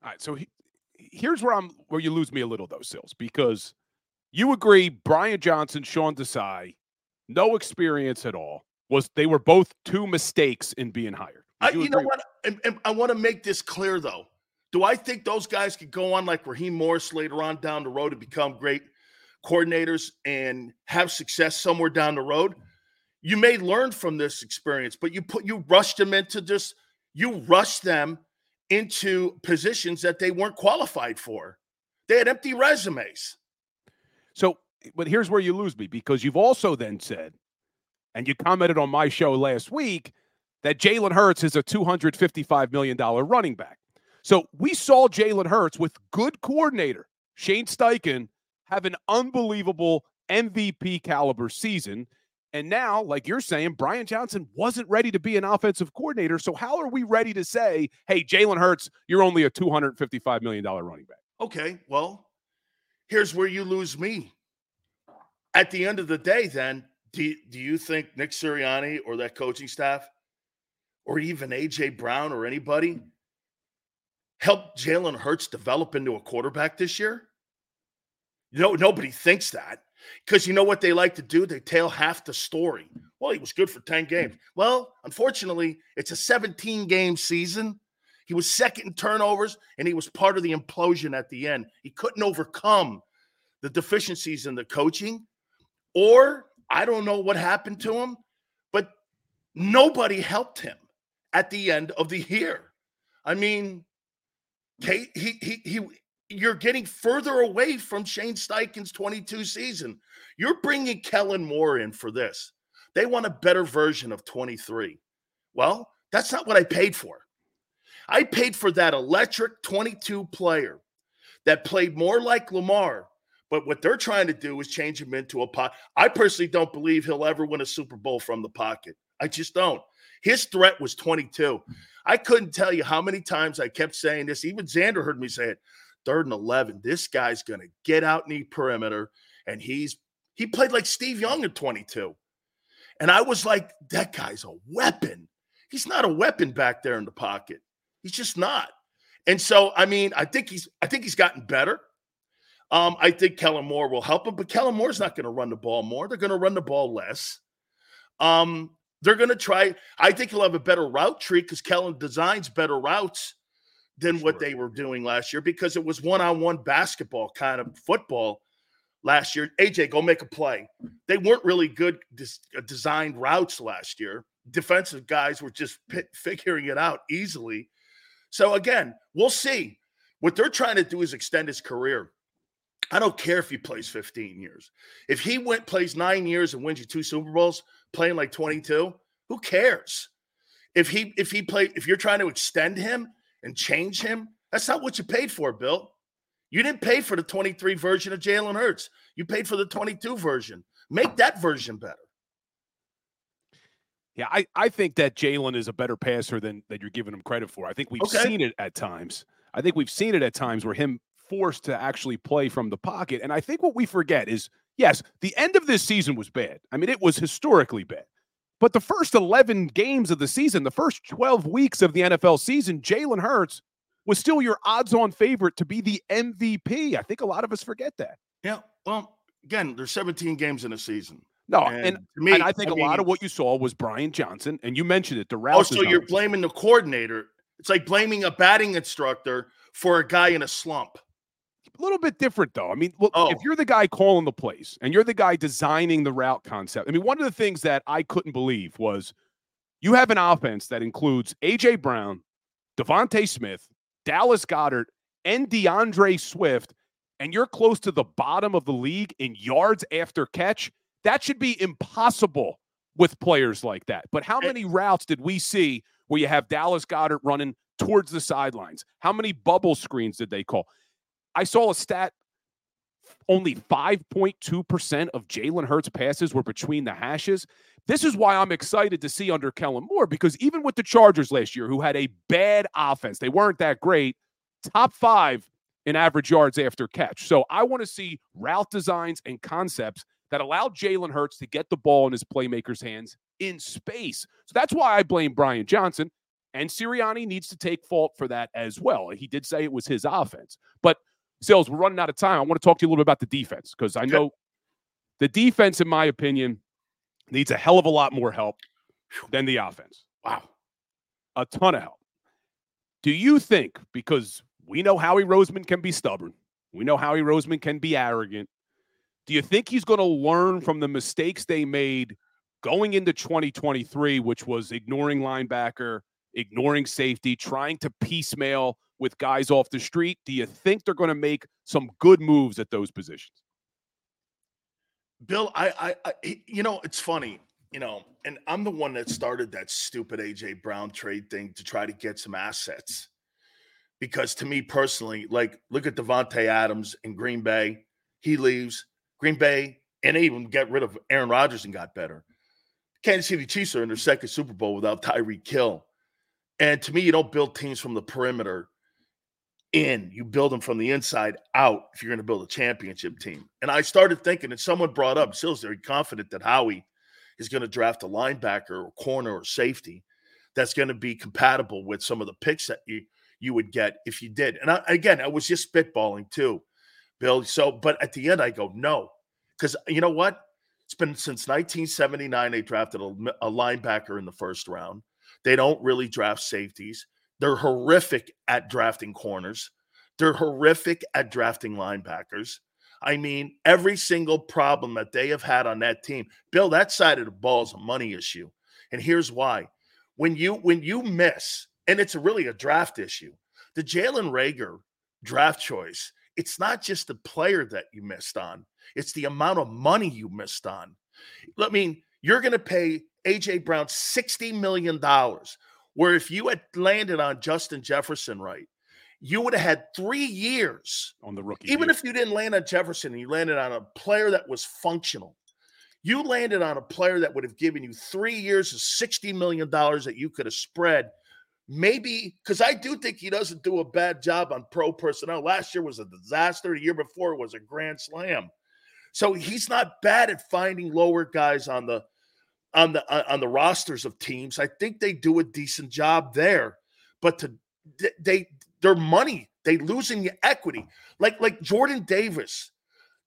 All right. So he, here's where I'm where you lose me a little though, Sills, because you agree Brian Johnson, Sean Desai, no experience at all. Was they were both two mistakes in being hired.
I, you, you know what? And, and I want to make this clear though. Do I think those guys could go on like Raheem Morris later on down the road to become great coordinators and have success somewhere down the road? You may learn from this experience, but you put you rushed them into just you rushed them into positions that they weren't qualified for. They had empty resumes.
So, but here's where you lose me because you've also then said, and you commented on my show last week, that Jalen Hurts is a $255 million running back. So we saw Jalen Hurts with good coordinator, Shane Steichen, have an unbelievable MVP caliber season. And now, like you're saying, Brian Johnson wasn't ready to be an offensive coordinator. So how are we ready to say, hey, Jalen Hurts, you're only a $255 million running back?
Okay, well, here's where you lose me. At the end of the day, then, do, do you think Nick Sirianni or that coaching staff or even AJ Brown or anybody helped Jalen Hurts develop into a quarterback this year? Know, nobody thinks that because you know what they like to do? They tell half the story. Well, he was good for 10 games. Well, unfortunately, it's a 17 game season. He was second in turnovers and he was part of the implosion at the end. He couldn't overcome the deficiencies in the coaching, or I don't know what happened to him, but nobody helped him at the end of the year. I mean, he, he, he, he you're getting further away from Shane Steichen's 22 season. You're bringing Kellen Moore in for this. They want a better version of 23. Well, that's not what I paid for. I paid for that electric 22 player that played more like Lamar, but what they're trying to do is change him into a pot. I personally don't believe he'll ever win a Super Bowl from the pocket. I just don't. His threat was 22. I couldn't tell you how many times I kept saying this. Even Xander heard me say it. Third and 11. This guy's going to get out in the perimeter. And he's, he played like Steve Young at 22. And I was like, that guy's a weapon. He's not a weapon back there in the pocket. He's just not. And so, I mean, I think he's I think he's gotten better. Um, I think Kellen Moore will help him, but Kellen Moore's not going to run the ball more. They're going to run the ball less. Um, they're going to try. I think he'll have a better route tree because Kellen designs better routes than what they were doing last year because it was one-on-one basketball kind of football last year. AJ, go make a play. They weren't really good des- uh, designed routes last year. Defensive guys were just p- figuring it out easily. So again, we'll see. What they're trying to do is extend his career. I don't care if he plays 15 years. If he went plays nine years and wins you two Super Bowls, playing like 22, who cares? If he if he play if you're trying to extend him and change him, that's not what you paid for, Bill. You didn't pay for the 23 version of Jalen Hurts. You paid for the 22 version. Make that version better.
Yeah, I, I think that Jalen is a better passer than that you're giving him credit for. I think we've
Okay.
seen it at times. I think we've seen it at times where him forced to actually play from the pocket. And I think what we forget is yes, the end of this season was bad. I mean, it was historically bad. But the first 11 games of the season, the first 12 weeks of the NFL season, Jalen Hurts was still your odds on favorite to be the MVP. I think a lot of us forget that.
Yeah. Well, again, there's 17 games in a season.
No,
And
and,
to me,
and I think
I
a lot of what you saw was Brian Johnson, and you mentioned it. The route.
Oh, so you're blaming the coordinator. It's like blaming a batting instructor for a guy in a slump.
A little bit different though. I mean, look,
Oh.
if you're the guy calling the plays and you're the guy designing the route concept, I mean, one of the things that I couldn't believe was you have an offense that includes AJ Brown, DeVonta Smith, Dallas Goedert, and D'Andre Swift, and you're close to the bottom of the league in yards after catch. That should be impossible with players like that. But how
Eh
many routes did we see where you have Dallas Goedert running towards the sidelines? How many bubble screens did they call? I saw a stat only 5.2% of Jalen Hurts passes were between the hashes. This is why I'm excited to see under Kellen Moore because even with the Chargers last year, who had a bad offense, they weren't that great, top five in average yards after catch. So I want to see route designs and concepts that allow Jalen Hurts to get the ball in his playmakers' hands in space. So that's why I blame Brian Johnson. And Sirianni needs to take fault for that as well. He did say it was his offense. But Sales, we're running out of time. I want to talk to you a little bit about the defense because I know the defense, in my opinion, needs a hell of a lot more help than the offense.
Wow.
A ton of help. Do you think, because we know Howie Roseman can be stubborn, we know Howie Roseman can be arrogant, do you think he's going to learn from the mistakes they made going into 2023, which was ignoring linebacker, ignoring safety, trying to piecemeal with guys off the street? Do you think they're going to make some good moves at those positions?
Bill, I, I, I, you know, it's funny, you know, and I'm the one that started that stupid AJ Brown trade thing to try to get some assets. Because to me personally, like, look at Davante Adams in Green Bay. He leaves Green Bay, and they even get rid of Aaron Rodgers and got better. Kansas City Chiefs are in their second Super Bowl without Tyreek Hill. And to me, you don't build teams from the perimeter in. You build them from the inside out if you're going to build a championship team. And I started thinking, and someone brought up, Sill's very confident that Howie is going to draft a linebacker or corner or safety that's going to be compatible with some of the picks that you you would get if you did. And I, again, I was just spitballing too, Bill. So, but at the end, I go no, because you know what? It's been since 1979 they drafted a, a linebacker in the first round. They don't really draft safeties. They're horrific at drafting corners. They're horrific at drafting linebackers. I mean, every single problem that they have had on that team, Bill, that side of the ball is a money issue. And here's why. When you when you miss, and it's really a draft issue, the Jalen Reagor draft choice, it's not just the player that you missed on, it's the amount of money you missed on. I mean, you're going to pay AJ Brown $60 million, where if you had landed on Justin Jefferson right, you would have had three years
On the rookie,
even if you didn't land on Jefferson and you landed on a player that was functional, you landed on a player that would have given you three years of $60 million that you could have spread. Maybe because I do think he doesn't do a bad job on pro personnel. Last year was a disaster. The year before was a grand slam. So he's not bad at finding lower guys on the on the on the rosters of teams. I think they do a decent job there. But to they- their money, they losing the equity. Like like Jordan Davis.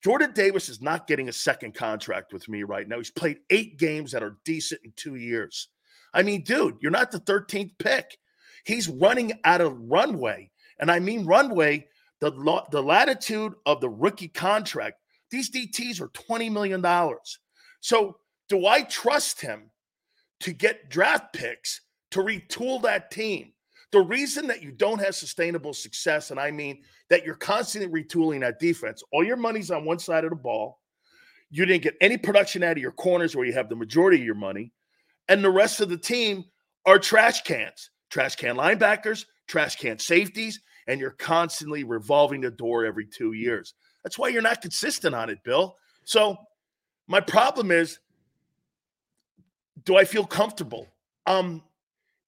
Jordan Davis is not getting a second contract with me right now. He's played eight games that are decent in two years. I mean, dude, you're not the 13th pick. He's running out of runway. And I mean runway, the, the latitude of the rookie contract. These DTs are $20 million. So do I trust him to get draft picks to retool that team? The reason that you don't have sustainable success, and I mean that you're constantly retooling that defense, all your money's on one side of the ball. You didn't get any production out of your corners where you have the majority of your money. And the rest of the team are trash cans, trash can linebackers, trash can safeties, and you're constantly revolving the door every two years. That's why you're not consistent on it, Bill. So my problem is, do I feel comfortable? Um,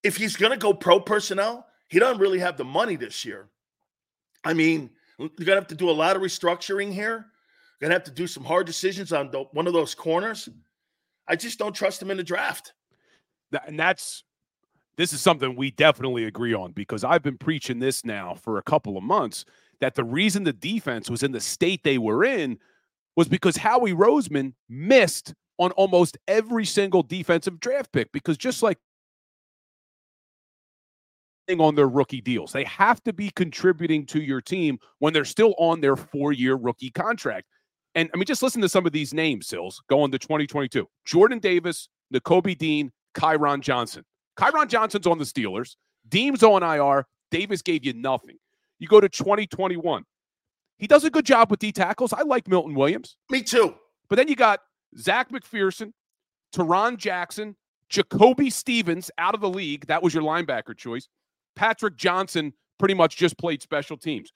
if he's going to go pro personnel, he doesn't really have the money this year. I mean, you're going to have to do a lot of restructuring here. You're going to have to do some hard decisions on the, one of those corners. I just don't trust him in the draft.
And that's this is something we definitely agree on because I've been preaching this now for a couple of months that the reason the defense was in the state they were in was because Howie Roseman missed on almost every single defensive draft pick because just like on their rookie deals. They have to be contributing to your team when they're still on their four year rookie contract. And I mean, just listen to some of these names, Sills, going to 2022. Jordan Davis, Nakobe Dean, Kyron Johnson. Kyron Johnson's on the Steelers. Dean's on IR. Davis gave you nothing. You go to 2021. He does a good job with D tackles. I like Milton Williams.
Me too.
But then you got Zech McPhearson, Tarron Jackson, Jacoby Stevens out of the league. That was your linebacker choice. Patrick Johnson pretty much just played special teams.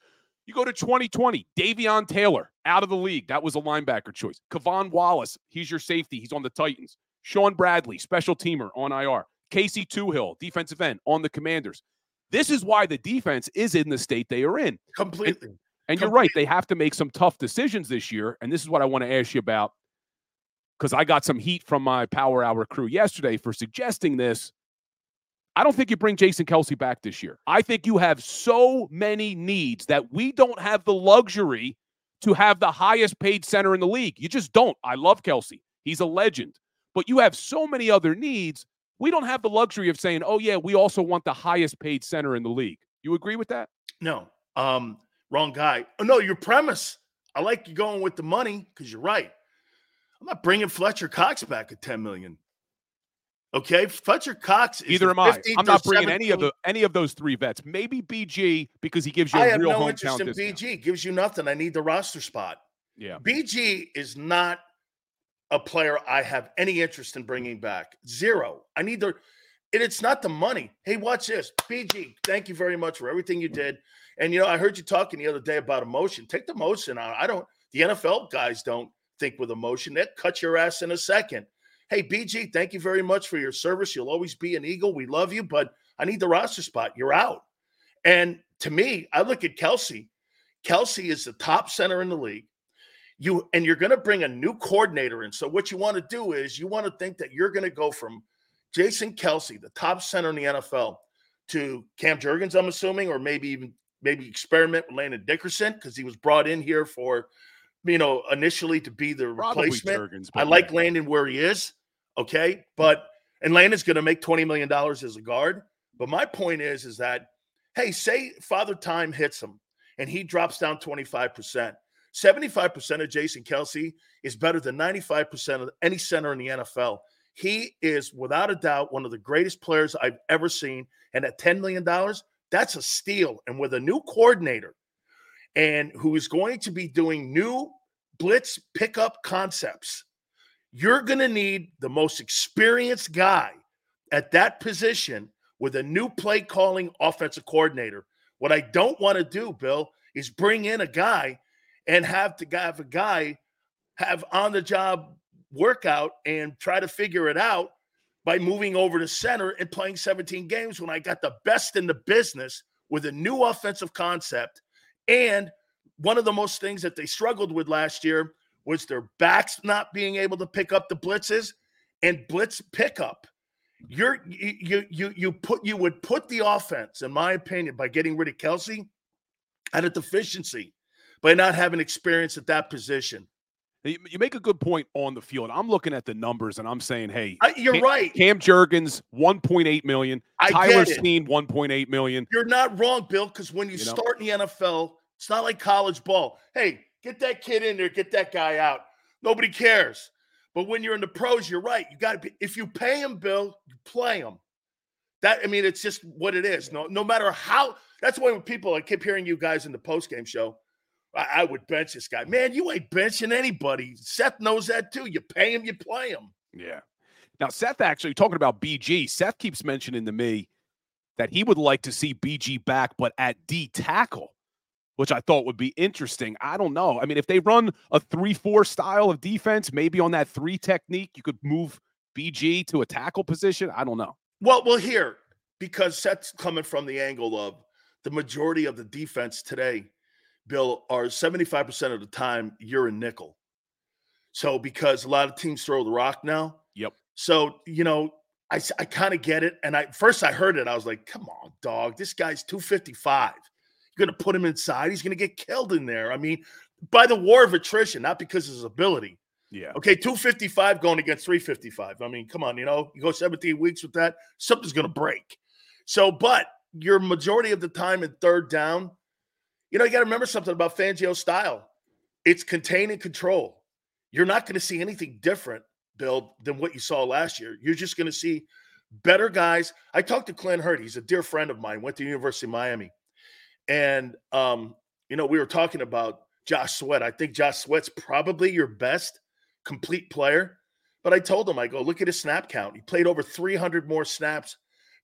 You go to 2020, Davion Taylor out of the league. That was a linebacker choice. K'Von Wallace, he's your safety. He's on the Titans. Shaun Bradley, special teamer on IR. Casey Toohill, defensive end on the Commanders. This is why the defense is in the state they are in.
Completely.
And, and you're right. They have to make some tough decisions this year. And this is what I want to ask you about because I got some heat from my Power Hour crew yesterday for suggesting this. I don't think you bring Jason Kelce back this year. I think you have so many needs that we don't have the luxury to have the highest paid center in the league. You just don't. I love Kelce, He's a legend. But you have so many other needs. We don't have the luxury of saying, oh, yeah, we also want the highest paid center in the league. You agree with that?
No. Um, wrong guy. Oh, no, your premise. I like you going with the money because you're right. I'm not bringing Fletcher Cox back at 10 million. Okay, Fletcher Cox.
Either am I. I'm not bringing 17. any of the any of those three vets. Maybe BG because he gives you.
I
have
no interest in
discount.
BG. Gives you nothing. I need the roster spot.
Yeah.
BG is not a player I have any interest in bringing back. Zero. I need the. And it's not the money. Hey, watch this. BG, thank you very much for everything you did. And you know, I heard you talking the other day about emotion. Take the emotion out. I don't. The NFL guys don't think with emotion. That cut your ass in a second. Hey, BG, thank you very much for your service. You'll always be an Eagle. We love you, but I need the roster spot. You're out. And to me, I look at Kelce. Kelce is the top center in the league. You and you're going to bring a new coordinator in. So what you want to do is you want to think that you're going to go from Jason Kelce, the top center in the NFL, to Cam Jurgens, I'm assuming, or maybe even maybe experiment with Landon Dickerson because he was brought in here for you know, initially to be the
Probably
replacement.
Jurgens,
I like
yeah.
Landon where he is. Okay. But and Landon's gonna make $20 million as a guard. But my point is, is that hey, say Father Time hits him and he drops down 25%. 75% of Jason Kelce is better than 95% of any center in the NFL. He is without a doubt one of the greatest players I've ever seen. And at $10 million, that's a steal. And with a new coordinator and who is going to be doing new blitz pickup concepts, you're going to need the most experienced guy at that position with a new play calling offensive coordinator. What I don't want to do, Bill, is bring in a guy and have to have a guy have on the job workout and try to figure it out by moving over to center and playing 17 games when I got the best in the business with a new offensive concept. And one of the most things that they struggled with last year was their backs not being able to pick up the blitzes and blitz pickup. You're you you you put you would put the offense, in my opinion, by getting rid of Kelce at a deficiency by not having experience at that position.
You make a good point on the field. I'm looking at the numbers and I'm saying, hey,
I, you're
Cam,
right.
Cam Jurgens, 1.8 million.
I
Tyler. Steen, 1.8 million.
You're not wrong, Bill, because when you,
You know?
start in the NFL, it's not like college ball. Hey, get that kid in there, get that guy out. Nobody cares. But when you're in the pros, you're right. You got to be. If you pay him, Bill, you play him. That I mean, it's just what it is. No, no matter how. That's why when people I keep hearing you guys in the post game show, I, I would bench this guy. Man, you ain't benching anybody. Seth knows that too. You pay him, you play him.
Yeah. Now, Seth actually talking about BG. Seth keeps mentioning to me that he would like to see BG back, but at D tackle, which I thought would be interesting. I don't know. I mean, if they run a 3 4 style of defense, maybe on that three technique, you could move BG to a tackle position. I don't know.
Well, well, here, because Seth's coming from the angle of the majority of the defense today, Bill, are 75% of the time you're a nickel. So, because a lot of teams throw the rock now.
Yep.
So, you know, I, I kind of get it. And I first I heard it, I was like, come on, dog. This guy's 255. You're gonna put him inside, he's gonna get killed in there. I mean, by the war of attrition, not because of his ability.
Yeah.
Okay, 255 going against 355. I mean, come on, you know, you go 17 weeks with that, something's gonna break. So, but your majority of the time in third down, you know, you got to remember something about Fangio's style. It's contain and control. You're not going to see anything different Bill, than what you saw last year. You're just going to see better guys. I talked to Clint Hurtt. He's a dear friend of mine, went to University of Miami. And, um, you know, we were talking about Josh Sweat. I think Josh Sweat's probably your best complete player. But I told him, I go, look at his snap count. He played over 300 more snaps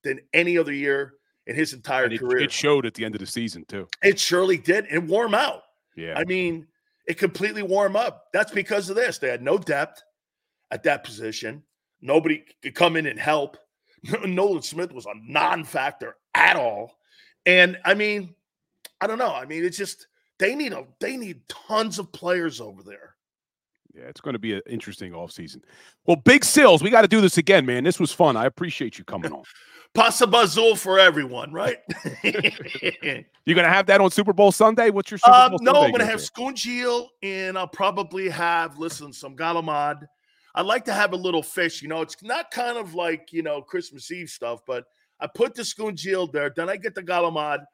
than any other year in his entire
it,
career.
It showed at the end of the season, too.
It surely did. And warm out.
Yeah.
I mean, it completely warm up. That's because of this. They had no depth at that position. Nobody could come in and help. Nolan Smith was a non-factor at all. And I mean, I don't know. I mean, it's just they need a they need tons of players over there.
Yeah, it's going to be an interesting offseason. Well, Big Sills, we got to do this again, man. This was fun. I appreciate you coming on.
Passabazul for everyone, right?
You're going to have that on Super Bowl Sunday? What's your Super
um,
Bowl
no,
Sunday
I'm going to have
there?
Scoongeel and I'll probably have, listen, some galamad. I like to have a little fish. You know, it's not kind of like, you know, Christmas Eve stuff, but I put the Scoongeel there. Then I get the galamad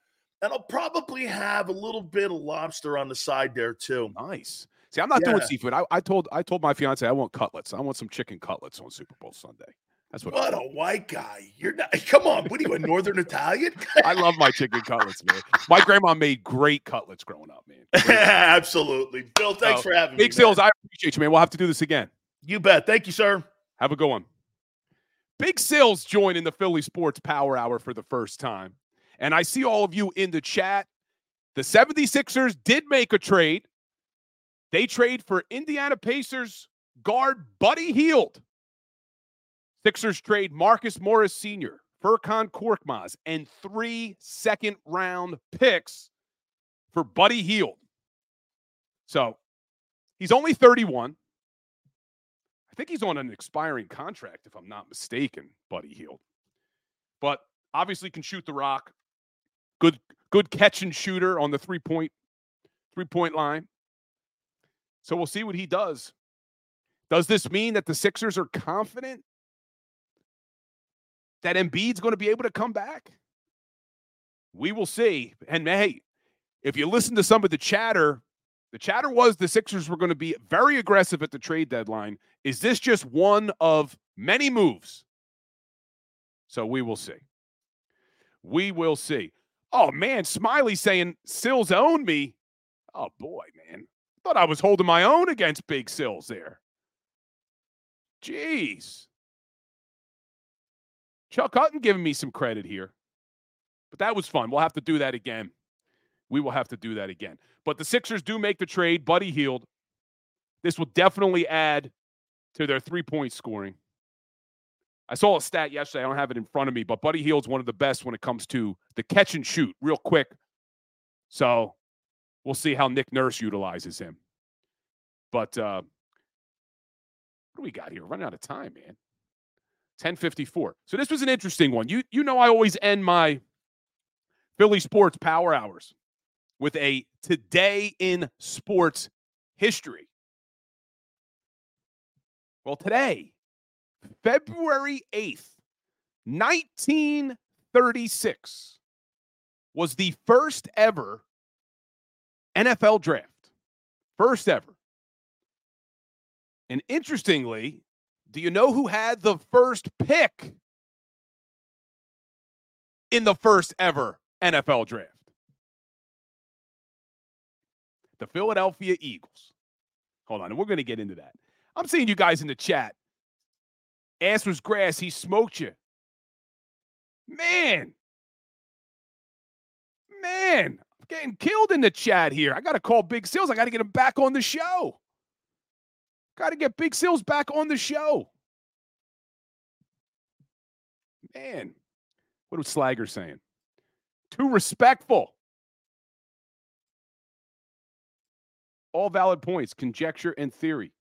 and I'll probably have a little bit of lobster on the side there too.
Nice. See, I'm not doing seafood. I, I told I told my fiance I want cutlets. I want some chicken cutlets on Super Bowl Sunday. That's what,
What a white guy. You're not, come on. What are you, a Northern Italian?
I love my chicken cutlets, man. My grandma made great cutlets growing up, man.
Absolutely. Bill, thanks
Oh,
for having me.
Big. Sills, I appreciate you, man. We'll have to do this again.
You bet. Thank you, sir.
Have a good one. Big Sills joined in the Philly Sports Power Hour for the first time. And I see all of you in the chat. The 76ers did make a trade. They trade for Indiana Pacers guard Buddy Hield. Sixers trade Marcus Morris Sr., Furkan Korkmaz, and three second round picks for Buddy Hield. So he's only 31. I think he's on an expiring contract, if I'm not mistaken, Buddy Hield. But obviously can shoot the rock. Good, good catch and shooter on the three point, three point line. So we'll see what he does. Does this mean that the Sixers are confident that Embiid's going to be able to come back? We will see. And hey, if you listen to some of the chatter, the chatter was the Sixers were going to be very aggressive at the trade deadline. Is this just one of many moves? So we will see. We will see. Oh man, Smiley saying Sills owned me. Oh boy, man. Thought I was holding my own against Big Sills there. Jeez. Chuck Hutton giving me some credit here. But that was fun. We'll have to do that again. We will have to do that again. But the Sixers do make the trade. Buddy Hield. This will definitely add to their three point scoring. I saw a stat yesterday. I don't have it in front of me, but Buddy Hield's one of the best when it comes to the catch and shoot, real quick. So we'll see how Nick Nurse utilizes him. But uh, what do we got here? We're running out of time, man. 1054. So this was an interesting one. You you know I always end my Philly sports power hours with a today in sports history. Well, today, February 8th, 1936, was the first ever NFL draft. First ever. And interestingly, do you know who had the first pick in the first ever NFL draft. The Philadelphia Eagles. Hold on, we're going to get into that. I'm seeing you guys in the chat. Ass was grass. He smoked you. Man. Man, I'm getting killed in the chat here. I got to call Big Seals. I got to get him back on the show. Got to get Big Seals back on the show. Man, what was Slagger saying? Too respectful. All valid points, conjecture and theory.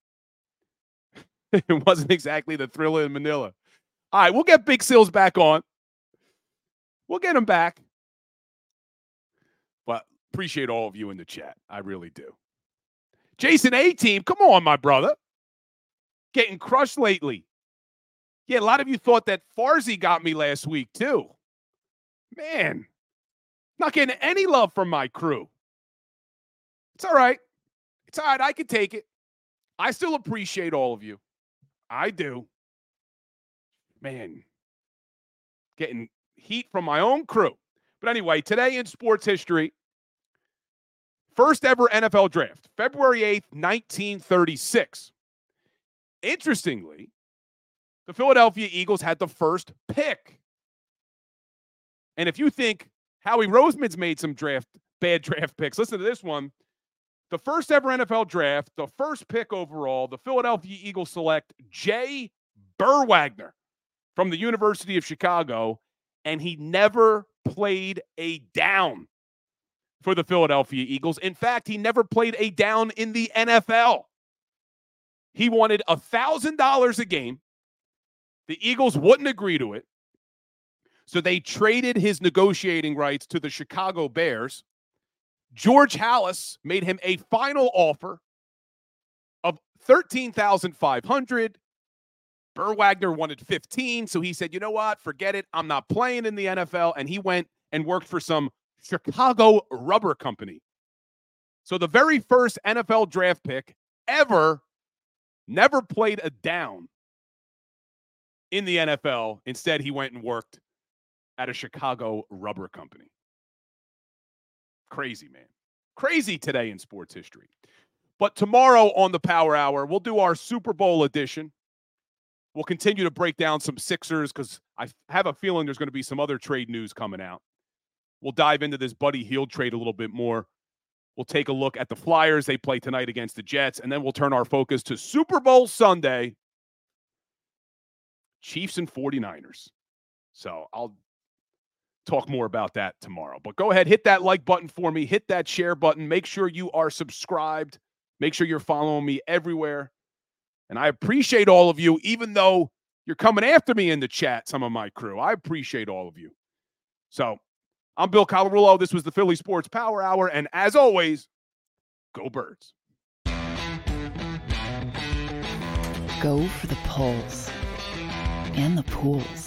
it wasn't exactly the thriller in Manila. All right, we'll get Big Seals back on. We'll get him back. But appreciate all of you in the chat. I really do. Jason A team, come on, my brother. Getting crushed lately. Yeah, a lot of you thought that Farzi got me last week, too. Man, not getting any love from my crew. It's all right. It's all right. I can take it. I still appreciate all of you. I do. Man, getting heat from my own crew. But anyway, today in sports history, first ever NFL draft, February 8th, 1936. Interestingly, the Philadelphia Eagles had the first pick. And if you think Howie Roseman's made some draft bad draft picks, listen to this one. The first ever NFL draft, the first pick overall, the Philadelphia Eagles select Jay Berwanger from the University of Chicago, and he never played a down for the Philadelphia Eagles. In fact, he never played a down in the NFL. He wanted a $1,000 a game. The Eagles wouldn't agree to it. So they traded his negotiating rights to the Chicago Bears. George Halas made him a final offer of 13,500. Berwanger wanted 15, so he said, "You know what? Forget it. I'm not playing in the NFL." And he went and worked for some Chicago rubber company. So the very first NFL draft pick ever never played a down in the NFL. Instead, he went and worked at a Chicago rubber company. Crazy, man. Crazy today in sports history. But tomorrow on the Power Hour, we'll do our Super Bowl edition. We'll continue to break down some Sixers because I have a feeling there's going to be some other trade news coming out. We'll dive into this Buddy Hield trade a little bit more. We'll take a look at the Flyers. They play tonight against the Jets. And then we'll turn our focus to Super Bowl Sunday Chiefs and 49ers. So I'll talk more about that tomorrow. But go ahead, hit that like button for me, hit that share button. Make sure you are subscribed. Make sure you're following me everywhere. And I appreciate all of you, even though you're coming after me in the chat, some of my crew. I appreciate all of you. So I'm Bill Colarulo. This was the Philly Sports Power Hour. And as always, go birds.
Go for the polls and the pools.